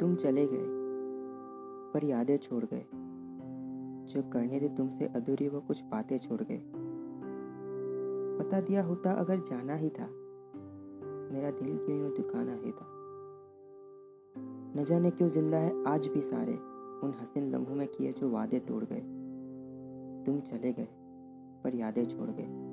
तुम चले गए, पर यादें छोड़ गए। जो करने थे तुमसे अधूरी, वो कुछ बातें छोड़ गए। बता दिया होता अगर जाना ही था। मेरा दिल क्यों यूँ दुखाना ही था? न जाने क्यों ज़िंदा है आज भी सारे, उन हसीन लम्हों में किए जो वादे तोड़ गए। तुम चले गए, पर यादें छोड़ गए।